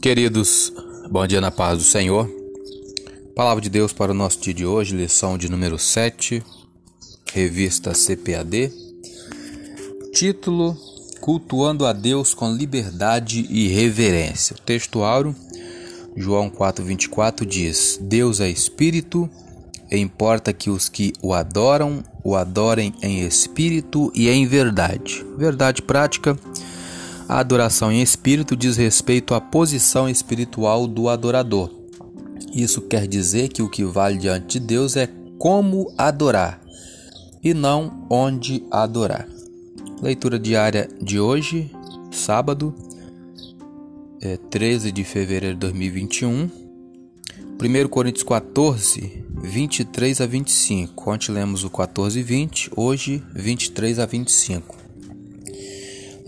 Queridos, bom dia na paz do Senhor. Palavra de Deus para o nosso dia de hoje, lição de número 7, revista CPAD. Título: Cultuando a Deus com liberdade e reverência. O texto áureo, João 4:24 diz: Deus é espírito, e importa que os que o adoram o adorem em espírito e em verdade. Verdade prática a adoração em espírito diz respeito à posição espiritual do adorador. Isso quer dizer que o que vale diante de Deus é como adorar e não onde adorar. Leitura diária de hoje, sábado, é 13 de fevereiro de 2021. 1 Coríntios 14, 23 a 25. Ontem lemos o 14 e 20, hoje 23 a 25.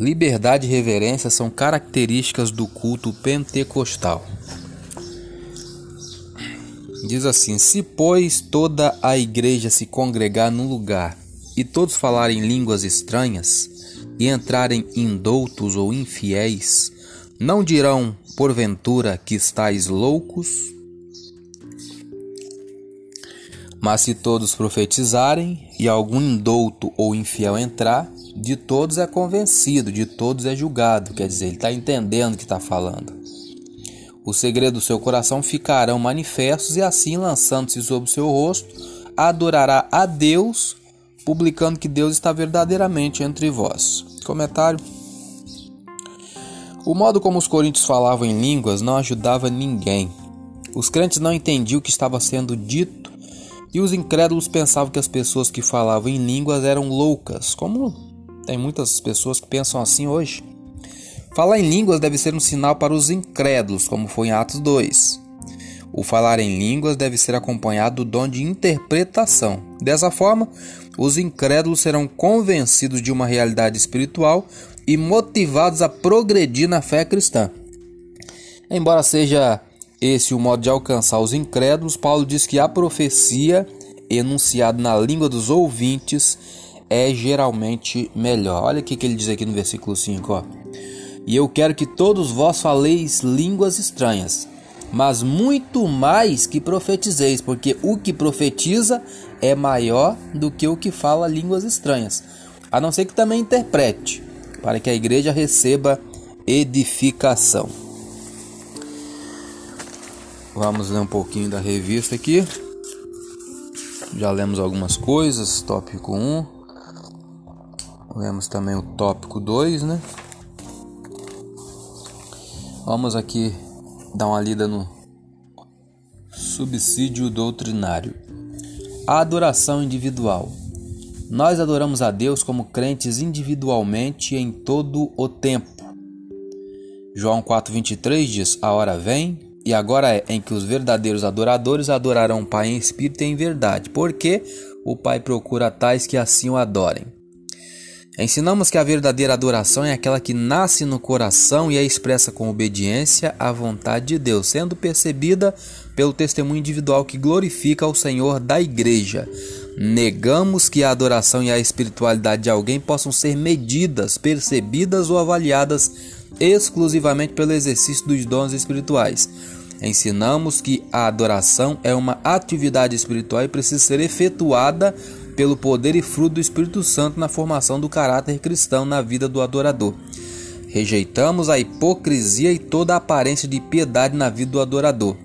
Liberdade e reverência são características do culto pentecostal. Diz assim: Se, pois, toda a igreja se congregar num lugar e todos falarem línguas estranhas e entrarem indoutos ou infiéis, não dirão, porventura, que estáis loucos? Mas se todos profetizarem e algum indouto ou infiel entrar, de todos é convencido, de todos é julgado, quer dizer, ele está entendendo o que está falando. O segredo do seu coração ficarão manifestos e assim, lançando-se sobre o seu rosto, adorará a Deus, publicando que Deus está verdadeiramente entre vós. Comentário. O modo como os coríntios falavam em línguas não ajudava ninguém. Os crentes não entendiam o que estava sendo dito e os incrédulos pensavam que as pessoas que falavam em línguas eram loucas, como tem muitas pessoas que pensam assim hoje. Falar em línguas deve ser um sinal para os incrédulos, como foi em Atos 2. O falar em línguas deve ser acompanhado do dom de interpretação. Dessa forma, os incrédulos serão convencidos de uma realidade espiritual e motivados a progredir na fé cristã. Embora seja esse o modo de alcançar os incrédulos, Paulo diz que a profecia enunciada na língua dos ouvintes é geralmente melhor. Olha o que ele diz aqui no versículo 5, ó. E eu quero que todos vós faleis línguas estranhas, mas muito mais que profetizeis, porque o que profetiza é maior do que o que fala línguas estranhas, a não ser que também interprete, para que a igreja receba edificação. Vamos ler um pouquinho da revista aqui. Já lemos algumas coisas, tópico 1. Lemos também o tópico 2, né? Vamos aqui dar uma lida no subsídio doutrinário. A adoração individual. Nós adoramos a Deus como crentes individualmente em todo o tempo. João 4:23 diz: A hora vem e agora é em que os verdadeiros adoradores adorarão o Pai em espírito e em verdade, porque o Pai procura tais que assim o adorem. Ensinamos que a verdadeira adoração é aquela que nasce no coração e é expressa com obediência à vontade de Deus, sendo percebida pelo testemunho individual que glorifica ao Senhor da igreja. Negamos que a adoração e a espiritualidade de alguém possam ser medidas, percebidas ou avaliadas exclusivamente pelo exercício dos dons espirituais. Ensinamos que a adoração é uma atividade espiritual e precisa ser efetuada pelo poder e fruto do Espírito Santo na formação do caráter cristão na vida do adorador. Rejeitamos a hipocrisia e toda a aparência de piedade na vida do adorador.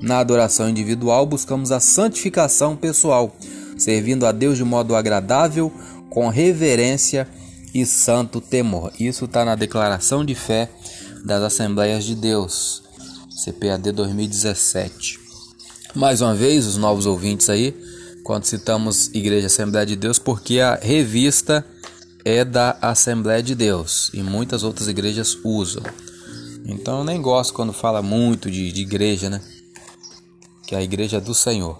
Na adoração individual, buscamos a santificação pessoal, servindo a Deus de modo agradável, com reverência e santo temor. Isso está na declaração de fé das Assembleias de Deus, CPAD 2017. Mais uma vez, os novos ouvintes aí, quando citamos Igreja Assembleia de Deus, porque a revista é da Assembleia de Deus e muitas outras igrejas usam. Então eu nem gosto quando fala muito de, de igreja, né? Que é a igreja do Senhor.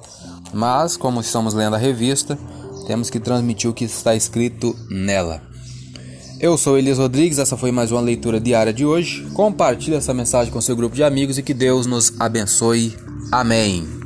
Mas, como estamos lendo a revista, temos que transmitir o que está escrito nela. Eu sou Elias Rodrigues, essa foi mais uma leitura diária de hoje. Compartilhe essa mensagem com seu grupo de amigos e que Deus nos abençoe. Amém.